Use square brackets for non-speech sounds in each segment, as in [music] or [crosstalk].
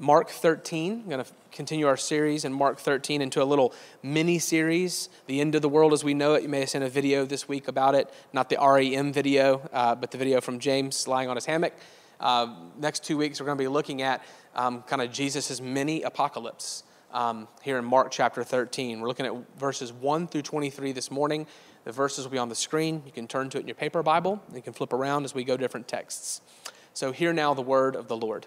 Mark 13. I'm going to continue our series in Mark 13 into a little mini series, The End of the World as We Know It. You may have seen a video this week about it, not the REM video, uh, but the video from James lying on his hammock. Uh, next two weeks, we're going to be looking at um, kind of Jesus' mini apocalypse um, here in Mark chapter 13. We're looking at verses 1 through 23 this morning. The verses will be on the screen. You can turn to it in your paper Bible. You can flip around as we go different texts. So, hear now the word of the Lord.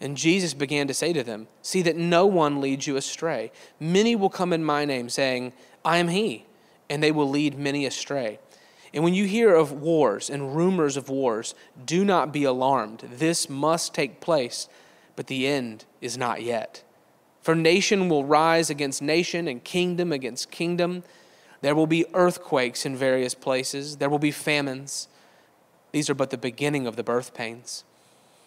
And Jesus began to say to them, See that no one leads you astray. Many will come in my name, saying, I am he, and they will lead many astray. And when you hear of wars and rumors of wars, do not be alarmed. This must take place, but the end is not yet. For nation will rise against nation, and kingdom against kingdom. There will be earthquakes in various places, there will be famines. These are but the beginning of the birth pains.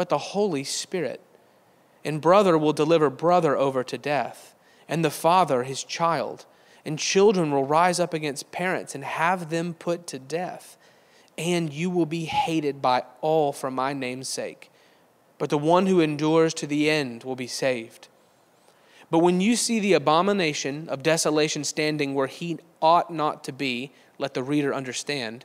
but the Holy Spirit. And brother will deliver brother over to death, and the father his child. And children will rise up against parents and have them put to death. And you will be hated by all for my name's sake. But the one who endures to the end will be saved. But when you see the abomination of desolation standing where he ought not to be, let the reader understand.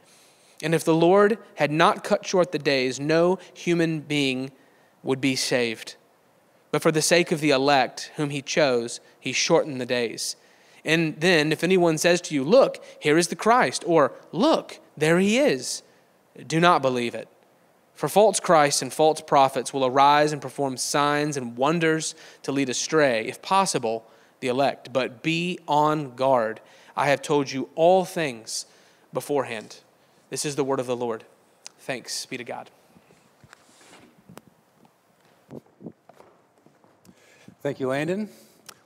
And if the Lord had not cut short the days, no human being would be saved. But for the sake of the elect, whom he chose, he shortened the days. And then, if anyone says to you, Look, here is the Christ, or Look, there he is, do not believe it. For false Christs and false prophets will arise and perform signs and wonders to lead astray, if possible, the elect. But be on guard. I have told you all things beforehand. This is the word of the Lord. Thanks be to God. Thank you, Landon.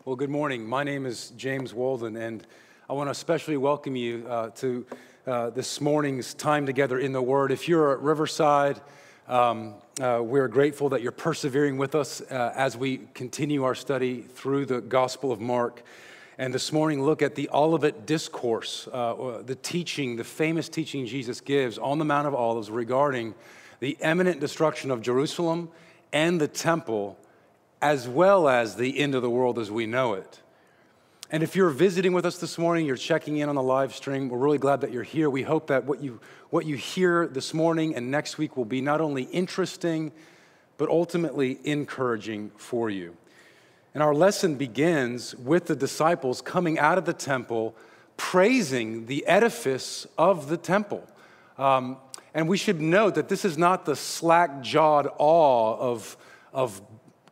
Well, good morning. My name is James Walden, and I want to especially welcome you uh, to uh, this morning's time together in the Word. If you're at Riverside, um, uh, we're grateful that you're persevering with us uh, as we continue our study through the Gospel of Mark and this morning look at the Olivet Discourse, uh, the teaching, the famous teaching Jesus gives on the Mount of Olives regarding the imminent destruction of Jerusalem and the temple, as well as the end of the world as we know it. And if you're visiting with us this morning, you're checking in on the live stream, we're really glad that you're here. We hope that what you, what you hear this morning and next week will be not only interesting, but ultimately encouraging for you. And our lesson begins with the disciples coming out of the temple, praising the edifice of the temple. Um, and we should note that this is not the slack jawed awe of, of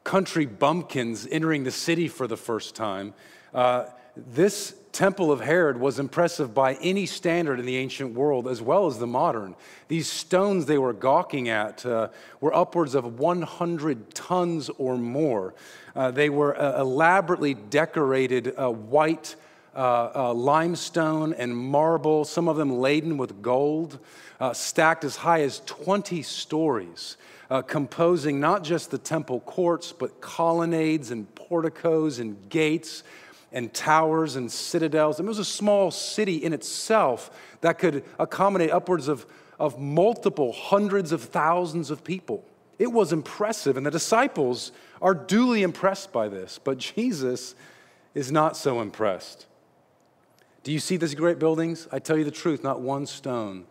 country bumpkins entering the city for the first time. Uh, this temple of Herod was impressive by any standard in the ancient world as well as the modern. These stones they were gawking at uh, were upwards of 100 tons or more. Uh, they were uh, elaborately decorated uh, white uh, uh, limestone and marble, some of them laden with gold, stacked as high as 20 stories. composing not just the temple courts, but colonnades and porticos and gates and towers and citadels. I mean, it was a small city in itself that could accommodate upwards of, of multiple hundreds of thousands of people. It was impressive, and the disciples are duly impressed by this, but Jesus is not so impressed. Do you see these great buildings? I tell you the truth, not one stone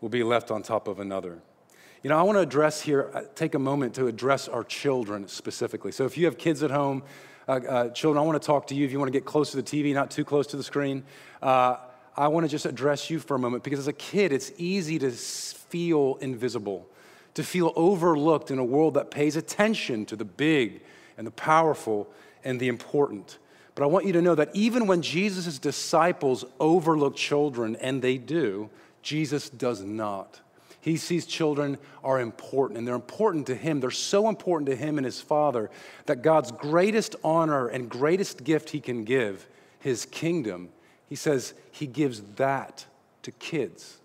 will be left on top of another. You know, I want to address here, uh, take a moment to address our children specifically. So if you have kids at home, uh, uh, children, I want to talk to you. If you want to get close to the TV, not too close to the screen, uh, I want to just address you for a moment because as a kid, it's easy to feel invisible, to feel overlooked in a world that pays attention to the big and the powerful and the important. But I want you to know that even when Jesus' disciples overlook children, and they do, Jesus does not. He sees children are important, and they're important to him. They're so important to him and his father that God's greatest honor and greatest gift he can give, his kingdom, he says he gives that to kids.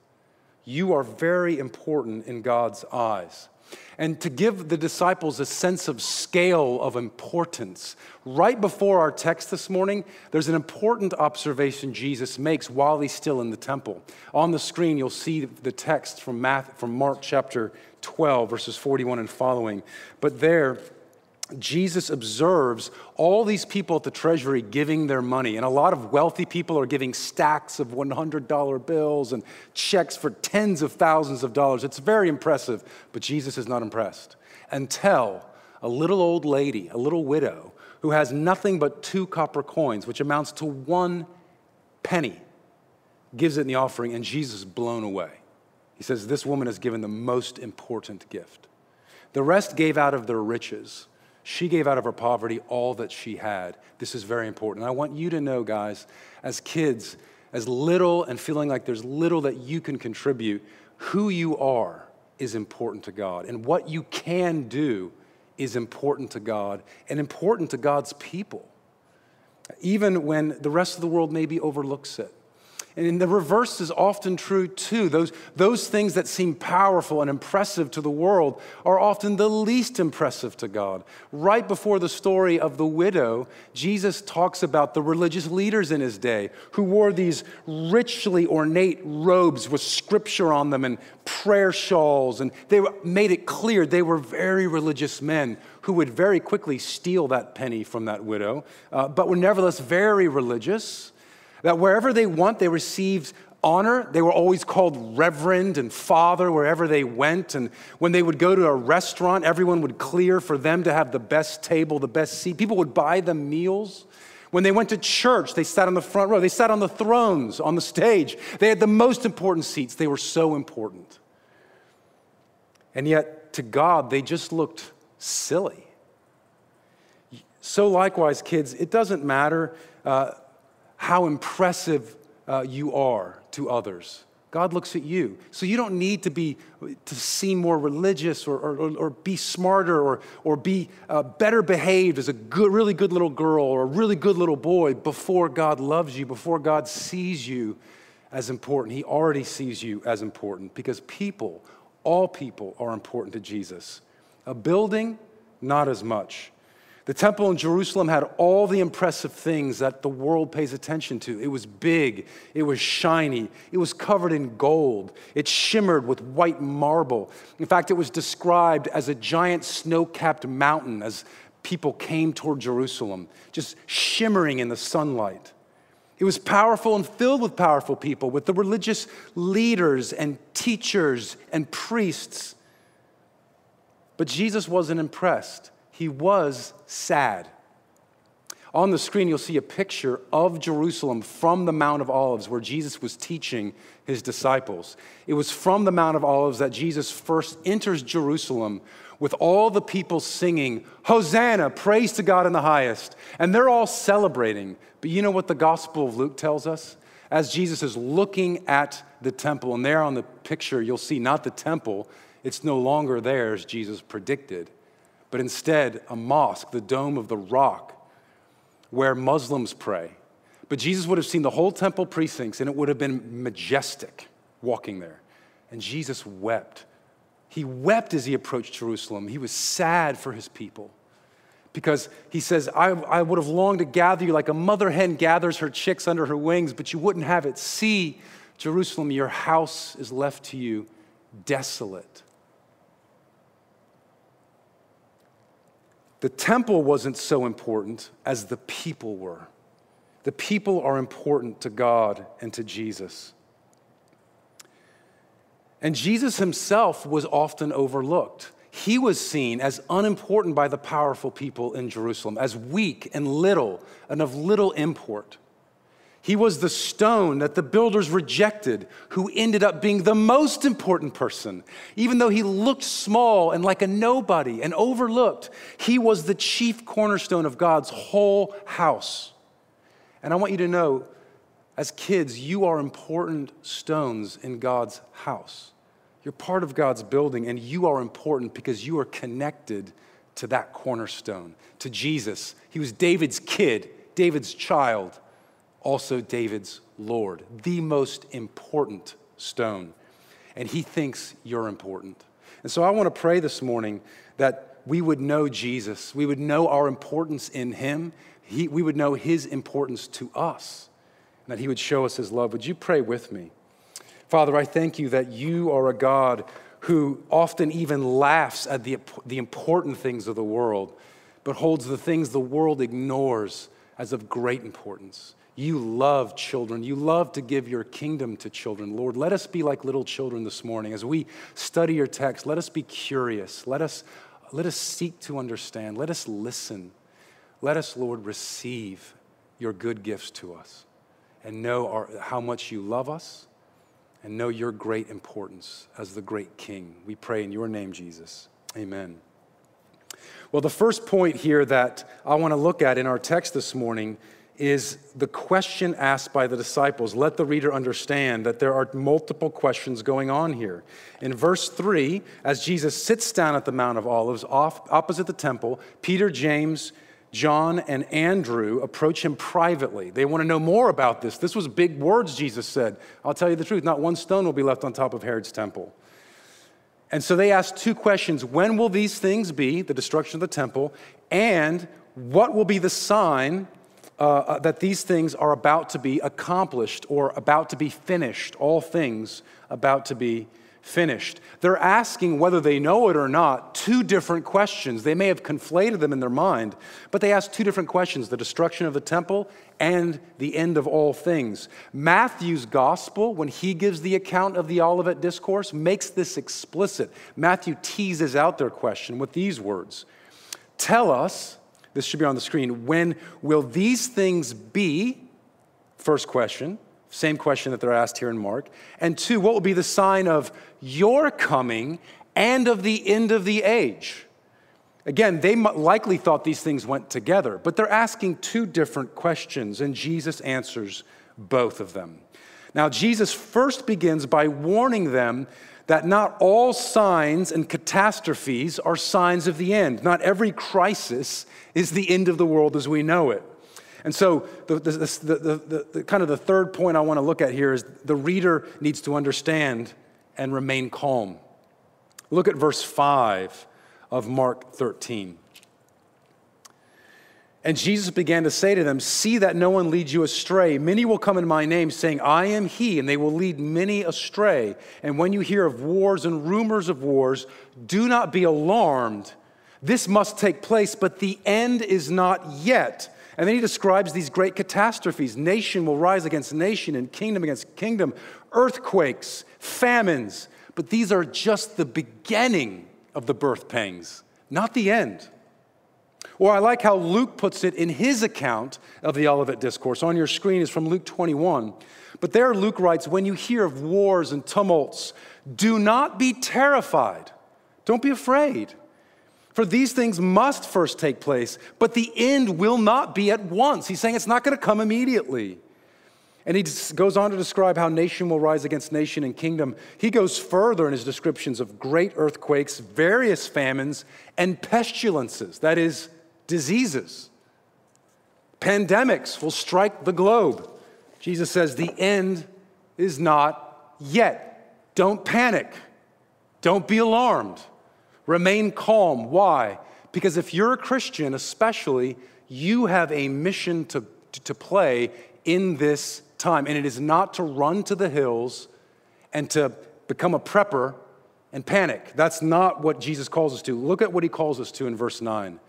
You are very important in God's eyes and to give the disciples a sense of scale of importance. Right before our text this morning, there's an important observation Jesus makes while he's still in the temple. On the screen, you'll see the text from, Matthew, from Mark chapter 12, verses 41 and following. But there, Jesus observes all these people at the treasury giving their money. And a lot of wealthy people are giving stacks of $100 bills and checks for tens of thousands of dollars. It's very impressive, but Jesus is not impressed until a little old lady, a little widow, who has nothing but two copper coins, which amounts to one penny, gives it in the offering, and Jesus is blown away. He says, This woman has given the most important gift. The rest gave out of their riches. She gave out of her poverty all that she had. This is very important. And I want you to know, guys, as kids, as little and feeling like there's little that you can contribute, who you are is important to God. And what you can do is important to God and important to God's people, even when the rest of the world maybe overlooks it. And the reverse is often true too. Those, those things that seem powerful and impressive to the world are often the least impressive to God. Right before the story of the widow, Jesus talks about the religious leaders in his day who wore these richly ornate robes with scripture on them and prayer shawls. And they made it clear they were very religious men who would very quickly steal that penny from that widow, uh, but were nevertheless very religious that wherever they went, they received honor. They were always called reverend and father wherever they went. And when they would go to a restaurant, everyone would clear for them to have the best table, the best seat. People would buy them meals. When they went to church, they sat on the front row. They sat on the thrones, on the stage. They had the most important seats. They were so important. And yet, to God, they just looked silly. So, likewise, kids, it doesn't matter. Uh, how impressive uh, you are to others. God looks at you. So you don't need to be to seem more religious or, or, or be smarter or, or be uh, better behaved as a good, really good little girl or a really good little boy before God loves you, before God sees you as important. He already sees you as important because people, all people, are important to Jesus. A building, not as much. The temple in Jerusalem had all the impressive things that the world pays attention to. It was big, it was shiny, it was covered in gold, it shimmered with white marble. In fact, it was described as a giant snow capped mountain as people came toward Jerusalem, just shimmering in the sunlight. It was powerful and filled with powerful people, with the religious leaders and teachers and priests. But Jesus wasn't impressed he was sad. On the screen, you'll see a picture of Jerusalem from the Mount of Olives where Jesus was teaching his disciples. It was from the Mount of Olives that Jesus first enters Jerusalem with all the people singing, Hosanna, praise to God in the highest. And they're all celebrating. But you know what the Gospel of Luke tells us? As Jesus is looking at the temple, and there on the picture, you'll see not the temple, it's no longer there as Jesus predicted but instead a mosque, the Dome of the Rock, where Muslims pray. But Jesus would have seen the whole temple precincts and it would have been majestic walking there. And Jesus wept. He wept as he approached Jerusalem. He was sad for his people because he says, I, I would have longed to gather you like a mother hen gathers her chicks under her wings, but you wouldn't have it. See, Jerusalem, your house is left to you desolate. The temple wasn't so important as the people were. The people are important to God and to Jesus. And Jesus himself was often overlooked. He was seen as unimportant by the powerful people in Jerusalem, as weak and little and of little import. He was the stone that the builders rejected, who ended up being the most important person. Even though he looked small and like a nobody and overlooked, he was the chief cornerstone of God's whole house. And I want you to know, as kids, you are important stones in God's house. You're part of God's building, and you are important because you are connected to that cornerstone, to Jesus. He was David's kid, David's child, also David's Lord, the most important stone. And he thinks you're important. And so I want to pray this morning that we would know Jesus, we would know our importance in him, he, we would know his importance to us, and that he would show us his love. Would you pray with me? Father, I thank you that you are a God who often even laughs at the, the important things of the world, but holds the things the world ignores as of great importance. You love children. You love to give your kingdom to children. Lord, let us be like little children this morning. As we study your text, let us be curious. Let us, let us seek to understand. Let us listen. Let us, Lord, receive your good gifts to us and know our, how much you love us and know your great importance as the great King. We pray in your name, Jesus. Amen. Well, the first point here that I want to look at in our text this morning is the question asked by the disciples. Let the reader understand that there are multiple questions going on here. In verse 3, as Jesus sits down at the Mount of Olives off, opposite the temple, Peter, James, John and Andrew approach him privately. They want to know more about this. This was big words, Jesus said. I'll tell you the truth, not one stone will be left on top of Herod's temple. And so they ask two questions When will these things be, the destruction of the temple? And what will be the sign uh, uh that these things are about to be accomplished or about to be finished? All things about to be finished. They're asking whether they know it or not two different questions. They may have conflated them in their mind, but they ask two different questions the destruction of the temple and the end of all things. Matthew's gospel, when he gives the account of the Olivet Discourse, makes this explicit. Matthew teases out their question with these words Tell us, this should be on the screen, when will these things be? First question. Same question that they're asked here in Mark. And two, what will be the sign of your coming and of the end of the age? Again, they likely thought these things went together, but they're asking two different questions, and Jesus answers both of them. Now, Jesus first begins by warning them that not all signs and catastrophes are signs of the end. Not every crisis is the end of the world as we know it. And so, the, the, the, the, kind of the third point I want to look at here is the reader needs to understand and remain calm. Look at verse 5 of Mark 13. And Jesus began to say to them, See that no one leads you astray. Many will come in my name, saying, I am he, and they will lead many astray. And when you hear of wars and rumors of wars, do not be alarmed. This must take place, but the end is not yet. And then he describes these great catastrophes. Nation will rise against nation and kingdom against kingdom, earthquakes, famines. But these are just the beginning of the birth pangs, not the end. Or I like how Luke puts it in his account of the Olivet Discourse. On your screen is from Luke 21. But there, Luke writes, When you hear of wars and tumults, do not be terrified. Don't be afraid. For these things must first take place, but the end will not be at once. He's saying it's not going to come immediately. And he goes on to describe how nation will rise against nation and kingdom. He goes further in his descriptions of great earthquakes, various famines, and pestilences that is, diseases. Pandemics will strike the globe. Jesus says the end is not yet. Don't panic. Don't be alarmed. Remain calm. Why? Because if you're a Christian, especially, you have a mission to, to play in this time. And it is not to run to the hills and to become a prepper and panic. That's not what Jesus calls us to. Look at what he calls us to in verse 9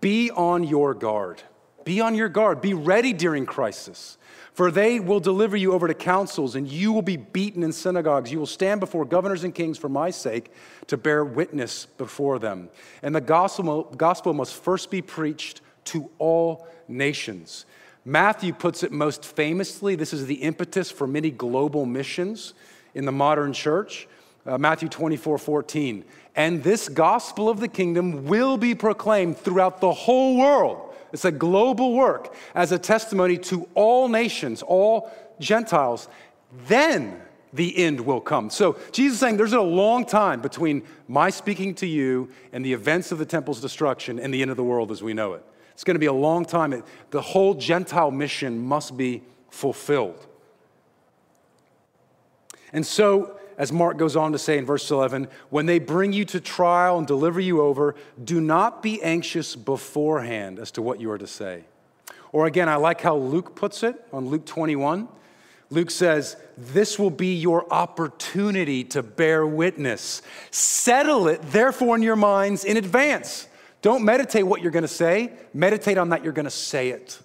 Be on your guard. Be on your guard. Be ready during crisis. For they will deliver you over to councils, and you will be beaten in synagogues. You will stand before governors and kings for my sake to bear witness before them. And the gospel, gospel must first be preached to all nations. Matthew puts it most famously. This is the impetus for many global missions in the modern church. Uh, Matthew 24, 14. And this gospel of the kingdom will be proclaimed throughout the whole world it's a global work as a testimony to all nations, all Gentiles. Then the end will come. So Jesus is saying there's a long time between my speaking to you and the events of the temple's destruction and the end of the world as we know it. It's going to be a long time. The whole Gentile mission must be fulfilled. And so as Mark goes on to say in verse 11, when they bring you to trial and deliver you over, do not be anxious beforehand as to what you are to say. Or again, I like how Luke puts it on Luke 21. Luke says, This will be your opportunity to bear witness. Settle it, therefore, in your minds in advance. Don't meditate what you're going to say, meditate on that you're going to say it.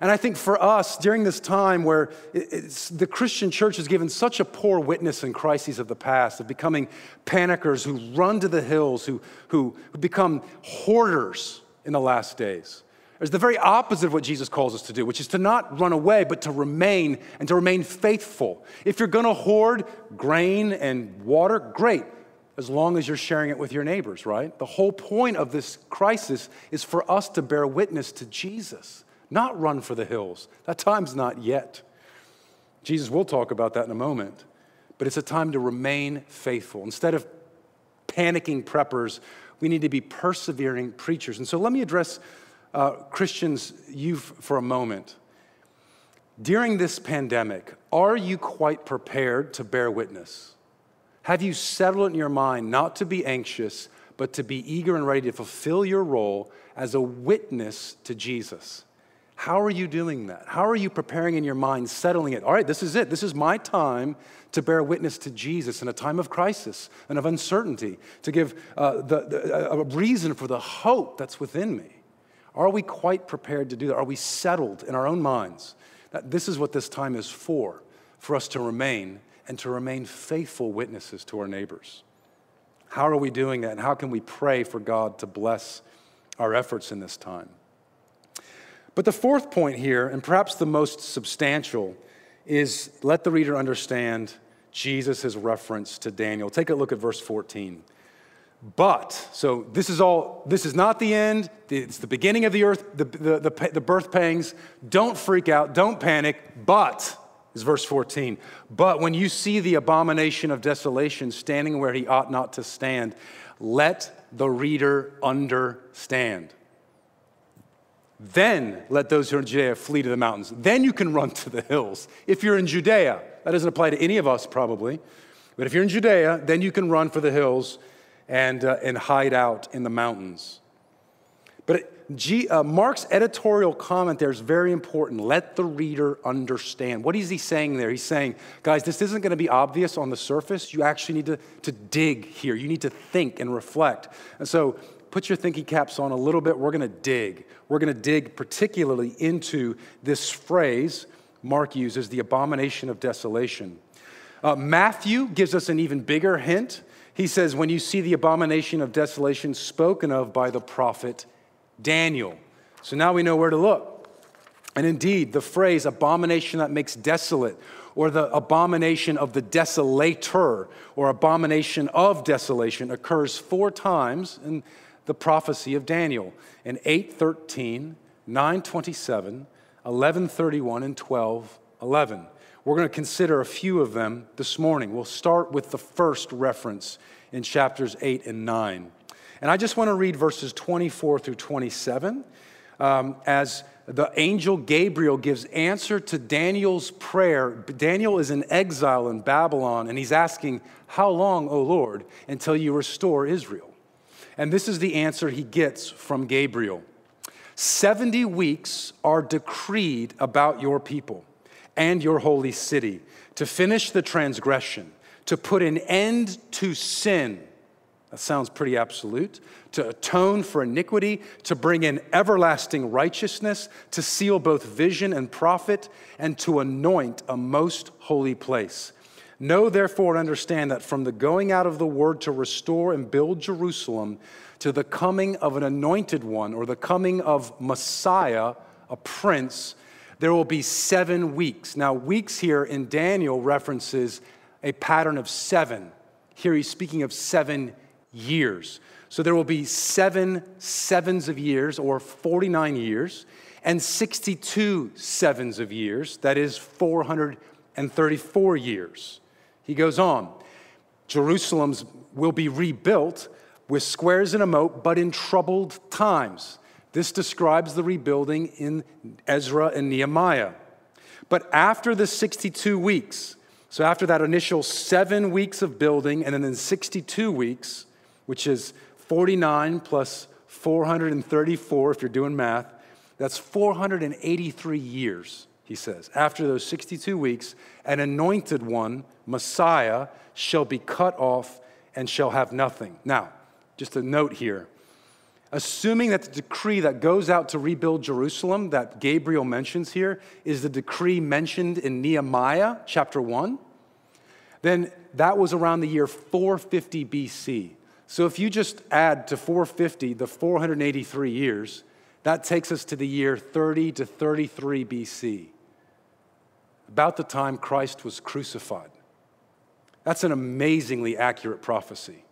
And I think for us, during this time where the Christian church has given such a poor witness in crises of the past, of becoming panickers who run to the hills, who, who become hoarders in the last days. There's the very opposite of what Jesus calls us to do, which is to not run away, but to remain and to remain faithful. If you're going to hoard grain and water, great, as long as you're sharing it with your neighbors, right? The whole point of this crisis is for us to bear witness to Jesus not run for the hills. That time's not yet. Jesus will talk about that in a moment. But it's a time to remain faithful. Instead of panicking preppers, we need to be persevering preachers. And so let me address uh, Christians, you for a moment. During this pandemic, are you quite prepared to bear witness? Have you settled in your mind not to be anxious, but to be eager and ready to fulfill your role as a witness to Jesus? How are you doing that? How are you preparing in your mind, settling it? All right, this is it. This is my time to bear witness to Jesus in a time of crisis and of uncertainty, to give uh, the, the, a reason for the hope that's within me. Are we quite prepared to do that? Are we settled in our own minds that this is what this time is for, for us to remain and to remain faithful witnesses to our neighbors? How are we doing that? And how can we pray for God to bless our efforts in this time? But the fourth point here, and perhaps the most substantial, is let the reader understand Jesus' reference to Daniel. Take a look at verse 14. But, so this is all, this is not the end. It's the beginning of the earth, the, the, the, the birth pangs. Don't freak out, don't panic. But, is verse 14. But when you see the abomination of desolation standing where he ought not to stand, let the reader understand. Then let those who are in Judea flee to the mountains. Then you can run to the hills. If you're in Judea, that doesn't apply to any of us probably, but if you're in Judea, then you can run for the hills and, uh, and hide out in the mountains. But G, uh, Mark's editorial comment there is very important. Let the reader understand. What is he saying there? He's saying, guys, this isn't going to be obvious on the surface. You actually need to, to dig here. You need to think and reflect. And so put your thinking caps on a little bit. We're going to dig. We're going to dig particularly into this phrase Mark uses, the abomination of desolation. Uh, Matthew gives us an even bigger hint. He says, When you see the abomination of desolation spoken of by the prophet Daniel. So now we know where to look. And indeed, the phrase abomination that makes desolate, or the abomination of the desolator, or abomination of desolation, occurs four times in the prophecy of Daniel in 8:13, 9:27, 11:31 and 12:11. We're going to consider a few of them this morning. We'll start with the first reference in chapters 8 and 9. And I just want to read verses 24 through 27 um, as the angel Gabriel gives answer to Daniel's prayer. Daniel is in exile in Babylon, and he's asking, How long, O Lord, until you restore Israel? And this is the answer he gets from Gabriel 70 weeks are decreed about your people and your holy city to finish the transgression, to put an end to sin. That sounds pretty absolute. To atone for iniquity, to bring in everlasting righteousness, to seal both vision and prophet, and to anoint a most holy place. Know therefore and understand that from the going out of the word to restore and build Jerusalem to the coming of an anointed one or the coming of Messiah, a prince, there will be seven weeks. Now, weeks here in Daniel references a pattern of seven. Here he's speaking of seven years. So there will be seven sevens of years, or 49 years, and 62 sevens of years, that is 434 years. He goes on Jerusalem's will be rebuilt with squares and a moat, but in troubled times. This describes the rebuilding in Ezra and Nehemiah. But after the 62 weeks, so after that initial seven weeks of building, and then in 62 weeks, which is 49 plus 434, if you're doing math, that's 483 years, he says. After those 62 weeks, an anointed one, Messiah, shall be cut off and shall have nothing. Now, just a note here assuming that the decree that goes out to rebuild Jerusalem that Gabriel mentions here is the decree mentioned in Nehemiah chapter 1, then that was around the year 450 BC. So if you just add to 450 the 483 years, that takes us to the year 30 to 33 BC, about the time Christ was crucified. That's an amazingly accurate prophecy.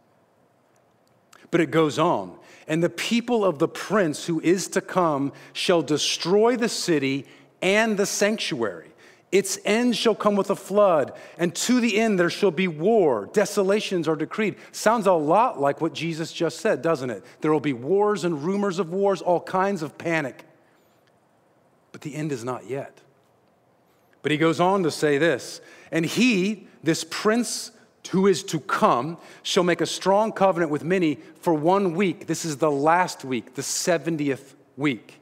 But it goes on. And the people of the prince who is to come shall destroy the city and the sanctuary. Its end shall come with a flood, and to the end there shall be war. Desolations are decreed. Sounds a lot like what Jesus just said, doesn't it? There will be wars and rumors of wars, all kinds of panic. But the end is not yet. But he goes on to say this And he, this prince who is to come shall make a strong covenant with many for one week. This is the last week, the 70th week.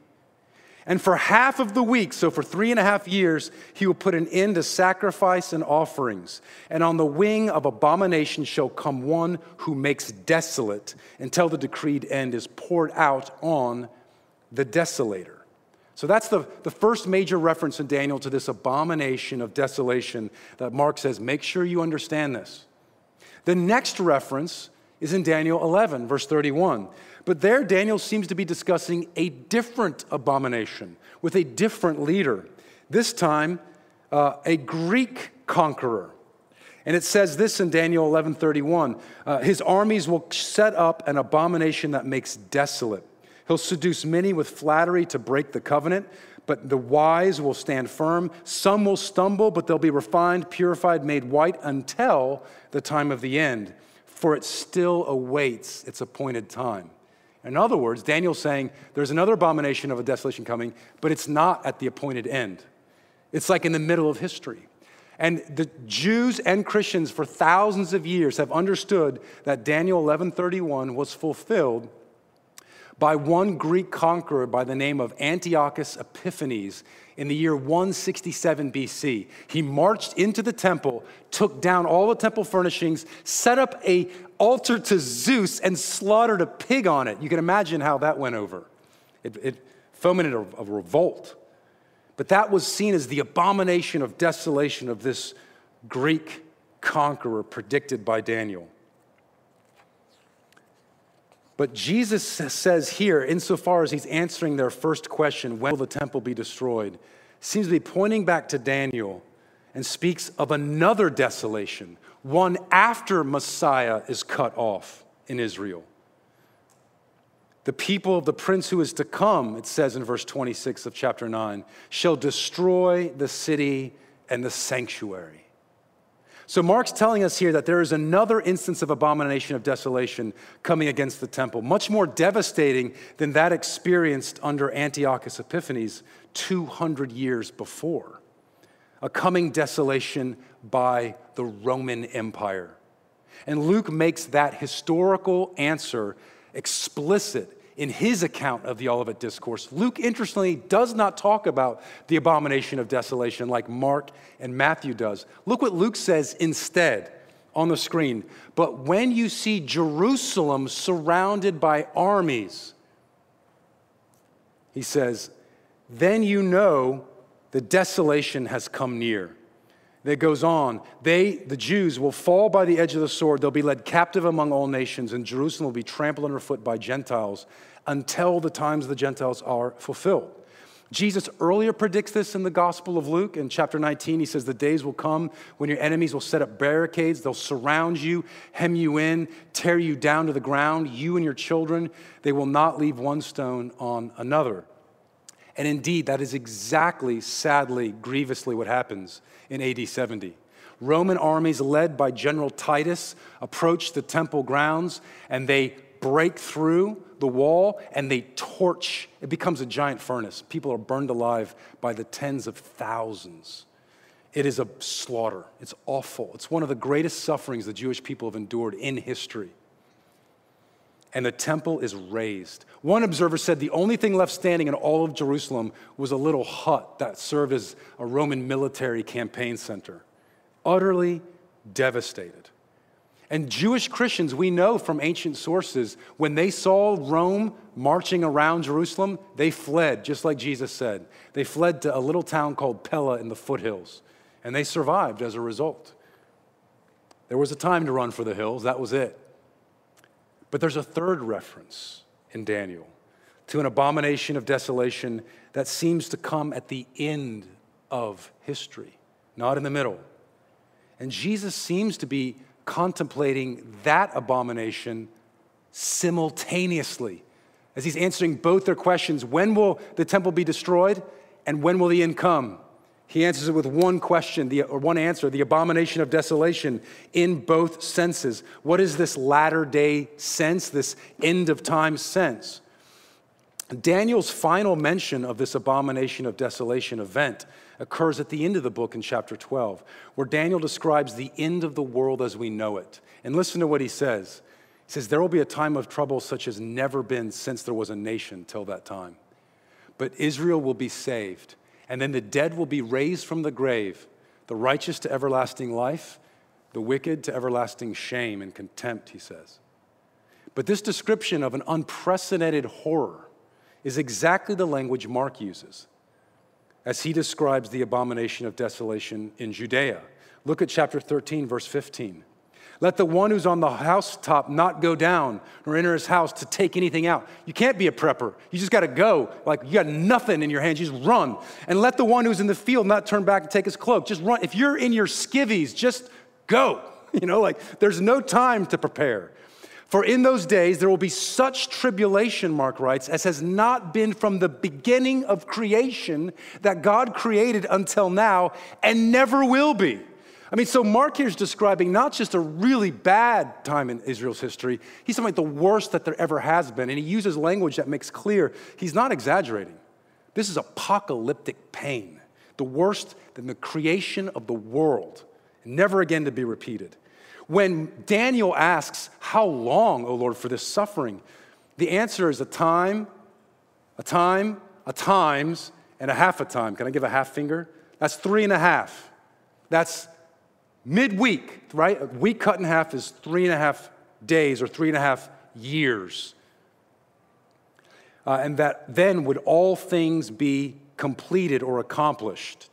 And for half of the week, so for three and a half years, he will put an end to sacrifice and offerings. And on the wing of abomination shall come one who makes desolate until the decreed end is poured out on the desolator. So that's the, the first major reference in Daniel to this abomination of desolation that Mark says, make sure you understand this. The next reference is in Daniel 11, verse 31. But there, Daniel seems to be discussing a different abomination with a different leader. This time, uh, a Greek conqueror. And it says this in Daniel 11:31, uh, his armies will set up an abomination that makes desolate. He'll seduce many with flattery to break the covenant, but the wise will stand firm. Some will stumble, but they'll be refined, purified, made white until the time of the end, for it still awaits its appointed time. In other words, Daniel's saying there's another abomination of a desolation coming, but it's not at the appointed end. It's like in the middle of history. And the Jews and Christians for thousands of years have understood that Daniel 11:31 was fulfilled by one Greek conqueror by the name of Antiochus Epiphanes in the year 167 BC. He marched into the temple, took down all the temple furnishings, set up a altar to Zeus and slaughtered a pig on it. You can imagine how that went over. It, it fomented a, a revolt. But that was seen as the abomination of desolation of this Greek conqueror predicted by Daniel. But Jesus says here, insofar as he's answering their first question, when will the temple be destroyed, seems to be pointing back to Daniel and speaks of another desolation, one after Messiah is cut off in Israel. The people of the prince who is to come, it says in verse 26 of chapter 9, shall destroy the city and the sanctuary. So Mark's telling us here that there is another instance of abomination of desolation coming against the temple, much more devastating than that experienced under Antiochus Epiphanes 200 years before. A coming desolation by the Roman Empire. And Luke makes that historical answer explicit in his account of the Olivet Discourse. Luke, interestingly, does not talk about the abomination of desolation like Mark and Matthew does. Look what Luke says instead on the screen. But when you see Jerusalem surrounded by armies, he says, then you know the desolation has come near. That goes on. They, the Jews, will fall by the edge of the sword. They'll be led captive among all nations, and Jerusalem will be trampled underfoot by Gentiles until the times of the Gentiles are fulfilled. Jesus earlier predicts this in the Gospel of Luke. In chapter 19, he says, The days will come when your enemies will set up barricades. They'll surround you, hem you in, tear you down to the ground, you and your children. They will not leave one stone on another. And indeed, that is exactly, sadly, grievously what happens in AD 70. Roman armies led by General Titus approach the temple grounds and they break through the wall and they torch. It becomes a giant furnace. People are burned alive by the tens of thousands. It is a slaughter. It's awful. It's one of the greatest sufferings the Jewish people have endured in history. And the temple is razed. One observer said the only thing left standing in all of Jerusalem was a little hut that served as a Roman military campaign center. Utterly devastated. And Jewish Christians, we know from ancient sources, when they saw Rome marching around Jerusalem, they fled, just like Jesus said. They fled to a little town called Pella in the foothills, and they survived as a result. There was a time to run for the hills, that was it. But there's a third reference in Daniel to an abomination of desolation that seems to come at the end of history, not in the middle. And Jesus seems to be contemplating that abomination simultaneously as he's answering both their questions when will the temple be destroyed and when will the end come? He answers it with one question, the, or one answer, the abomination of desolation in both senses. What is this latter day sense, this end of time sense? Daniel's final mention of this abomination of desolation event occurs at the end of the book in chapter 12, where Daniel describes the end of the world as we know it. And listen to what he says. He says, There will be a time of trouble such as never been since there was a nation till that time. But Israel will be saved, and then the dead will be raised from the grave, the righteous to everlasting life, the wicked to everlasting shame and contempt, he says. But this description of an unprecedented horror is exactly the language Mark uses as he describes the abomination of desolation in Judea. Look at chapter 13, verse 15. Let the one who's on the housetop not go down nor enter his house to take anything out. You can't be a prepper. You just got to go. Like you got nothing in your hands. You just run. And let the one who's in the field not turn back and take his cloak. Just run. If you're in your skivvies, just go. [laughs] You know, like there's no time to prepare. For in those days there will be such tribulation, Mark writes, as has not been from the beginning of creation that God created until now and never will be. I mean, so Mark here is describing not just a really bad time in Israel's history, he's talking about the worst that there ever has been. And he uses language that makes clear he's not exaggerating. This is apocalyptic pain, the worst than the creation of the world, never again to be repeated. When Daniel asks, How long, O Lord, for this suffering? The answer is a time, a time, a times, and a half a time. Can I give a half finger? That's three and a half. That's midweek, right? A week cut in half is three and a half days or three and a half years. Uh, and that then would all things be completed or accomplished.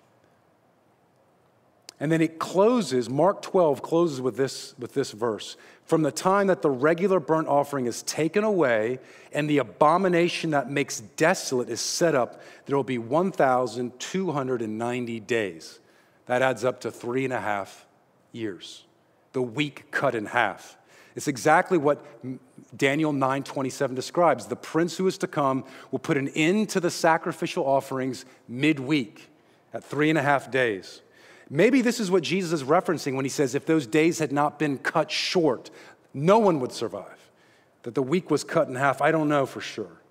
And then it closes, Mark 12 closes with this, with this verse. From the time that the regular burnt offering is taken away and the abomination that makes desolate is set up, there will be 1,290 days. That adds up to three and a half years. The week cut in half. It's exactly what Daniel 9:27 describes. The prince who is to come will put an end to the sacrificial offerings midweek at three and a half days. Maybe this is what Jesus is referencing when he says, if those days had not been cut short, no one would survive. That the week was cut in half, I don't know for sure.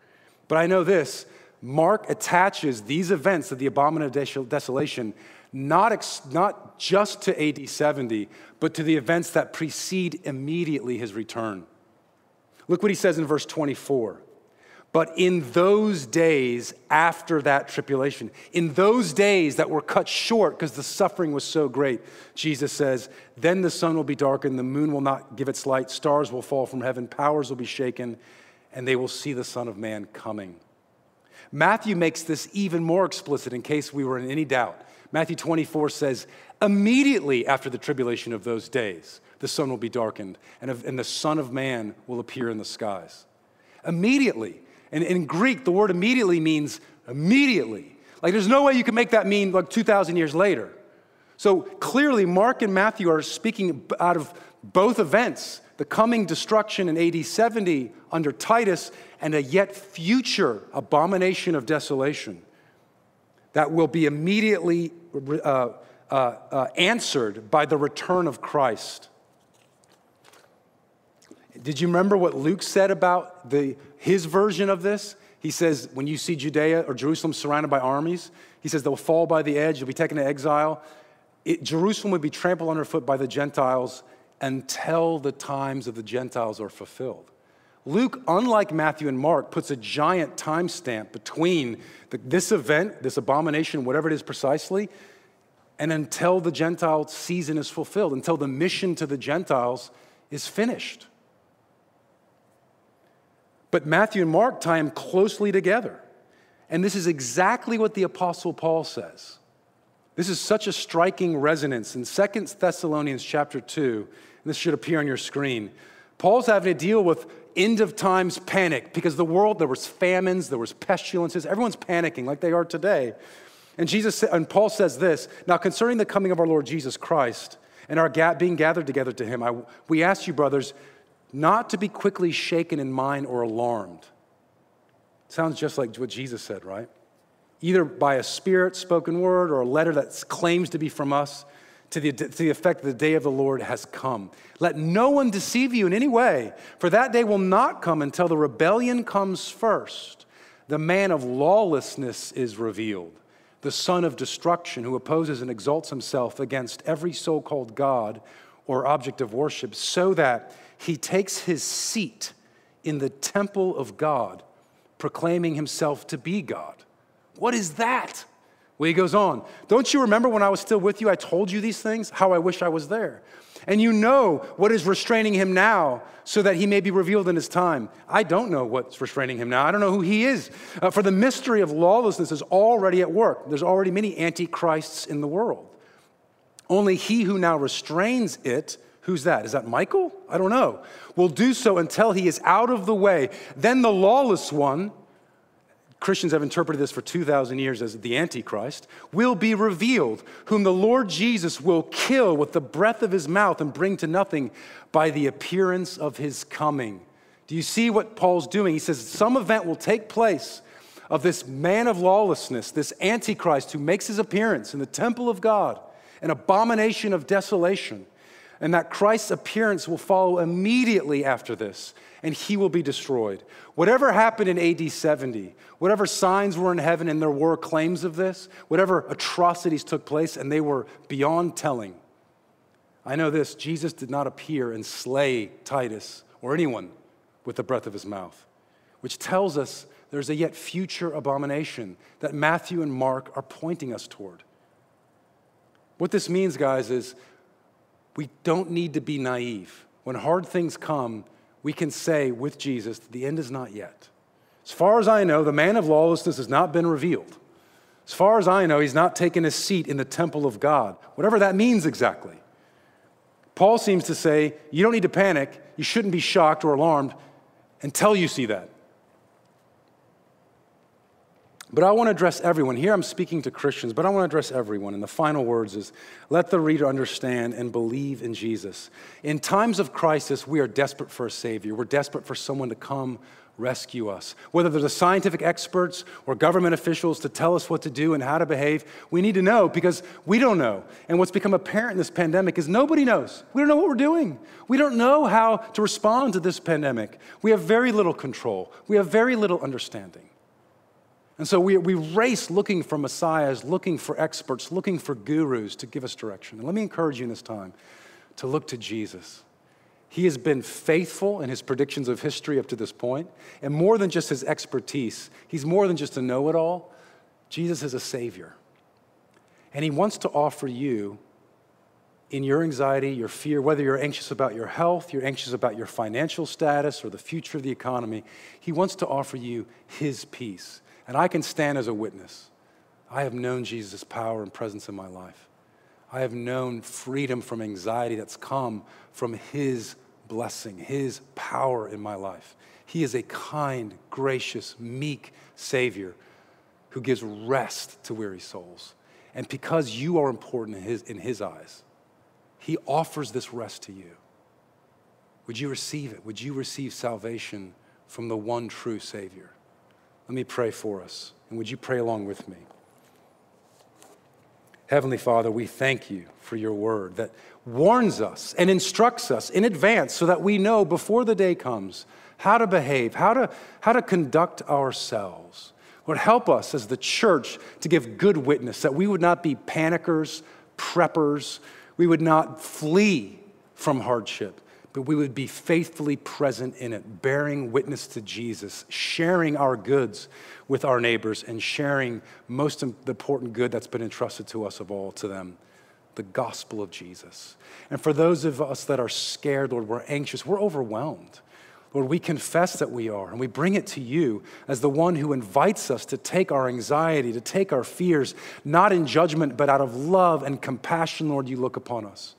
But I know this Mark attaches these events of the abomination of desolation not, ex- not just to AD 70, but to the events that precede immediately his return. Look what he says in verse 24. But in those days after that tribulation, in those days that were cut short because the suffering was so great, Jesus says, Then the sun will be darkened, the moon will not give its light, stars will fall from heaven, powers will be shaken, and they will see the Son of Man coming. Matthew makes this even more explicit in case we were in any doubt. Matthew 24 says, Immediately after the tribulation of those days, the sun will be darkened, and, the Son of Man will appear in the skies. Immediately. And in Greek, the word immediately means immediately. Like there's no way you can make that mean like 2,000 years later. So clearly, Mark and Matthew are speaking out of both events the coming destruction in AD 70 under Titus and a yet future abomination of desolation that will be immediately uh, uh, uh, answered by the return of Christ. Did you remember what Luke said about the, his version of this? He says, when you see Judea or Jerusalem surrounded by armies, he says they'll fall by the edge, you'll be taken to exile. It, Jerusalem would be trampled underfoot by the Gentiles until the times of the Gentiles are fulfilled. Luke, unlike Matthew and Mark, puts a giant timestamp between the, this event, this abomination, whatever it is precisely, and until the Gentile season is fulfilled, until the mission to the Gentiles is finished. But Matthew and Mark tie them closely together. And this is exactly what the Apostle Paul says. This is such a striking resonance in 2 Thessalonians chapter 2, and this should appear on your screen. Paul's having to deal with end of times panic because the world, there was famines, there was pestilences, everyone's panicking like they are today. And Jesus and Paul says this, now concerning the coming of our Lord Jesus Christ and our being gathered together to him, I, we ask you, brothers, not to be quickly shaken in mind or alarmed. Sounds just like what Jesus said, right? Either by a spirit spoken word or a letter that claims to be from us to the, to the effect that the day of the Lord has come. Let no one deceive you in any way, for that day will not come until the rebellion comes first. The man of lawlessness is revealed, the son of destruction, who opposes and exalts himself against every so called God or object of worship, so that he takes his seat in the temple of God, proclaiming himself to be God. What is that? Well, he goes on, Don't you remember when I was still with you, I told you these things? How I wish I was there. And you know what is restraining him now so that he may be revealed in his time. I don't know what's restraining him now. I don't know who he is. Uh, for the mystery of lawlessness is already at work. There's already many antichrists in the world. Only he who now restrains it Who's that? Is that Michael? I don't know. Will do so until he is out of the way. Then the lawless one, Christians have interpreted this for 2,000 years as the Antichrist, will be revealed, whom the Lord Jesus will kill with the breath of his mouth and bring to nothing by the appearance of his coming. Do you see what Paul's doing? He says some event will take place of this man of lawlessness, this Antichrist who makes his appearance in the temple of God, an abomination of desolation and that Christ's appearance will follow immediately after this, and he will be destroyed. Whatever happened in AD 70, whatever signs were in heaven and there were claims of this, whatever atrocities took place and they were beyond telling, I know this Jesus did not appear and slay Titus or anyone with the breath of his mouth, which tells us there's a yet future abomination that Matthew and Mark are pointing us toward. What this means, guys, is we don't need to be naive. When hard things come, we can say with Jesus, that the end is not yet. As far as I know, the man of lawlessness has not been revealed. As far as I know, he's not taken his seat in the temple of God, whatever that means exactly. Paul seems to say, you don't need to panic, you shouldn't be shocked or alarmed until you see that. But I want to address everyone. Here I'm speaking to Christians, but I want to address everyone. And the final words is let the reader understand and believe in Jesus. In times of crisis, we are desperate for a Savior. We're desperate for someone to come rescue us. Whether they're the scientific experts or government officials to tell us what to do and how to behave, we need to know because we don't know. And what's become apparent in this pandemic is nobody knows. We don't know what we're doing. We don't know how to respond to this pandemic. We have very little control, we have very little understanding. And so we, we race looking for messiahs, looking for experts, looking for gurus to give us direction. And let me encourage you in this time to look to Jesus. He has been faithful in his predictions of history up to this point, and more than just his expertise, he's more than just a know it all. Jesus is a Savior. And he wants to offer you, in your anxiety, your fear, whether you're anxious about your health, you're anxious about your financial status, or the future of the economy, he wants to offer you his peace. And I can stand as a witness. I have known Jesus' power and presence in my life. I have known freedom from anxiety that's come from His blessing, His power in my life. He is a kind, gracious, meek Savior who gives rest to weary souls. And because you are important in His, in his eyes, He offers this rest to you. Would you receive it? Would you receive salvation from the one true Savior? Let me pray for us. And would you pray along with me? Heavenly Father, we thank you for your word that warns us and instructs us in advance so that we know before the day comes how to behave, how to, how to conduct ourselves. Lord, help us as the church to give good witness, that we would not be panickers, preppers, we would not flee from hardship, but we would be faithfully present in it, bearing witness to Jesus, sharing our goods with our neighbors, and sharing most important good that's been entrusted to us of all to them the gospel of Jesus. And for those of us that are scared, Lord, we're anxious, we're overwhelmed. Lord, we confess that we are, and we bring it to you as the one who invites us to take our anxiety, to take our fears, not in judgment, but out of love and compassion, Lord, you look upon us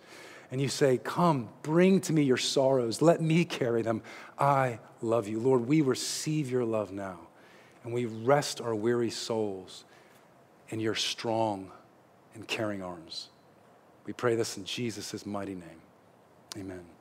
and you say, Come, bring to me your sorrows. Let me carry them. I love you. Lord, we receive your love now, and we rest our weary souls in your strong and caring arms. We pray this in Jesus' mighty name. Amen.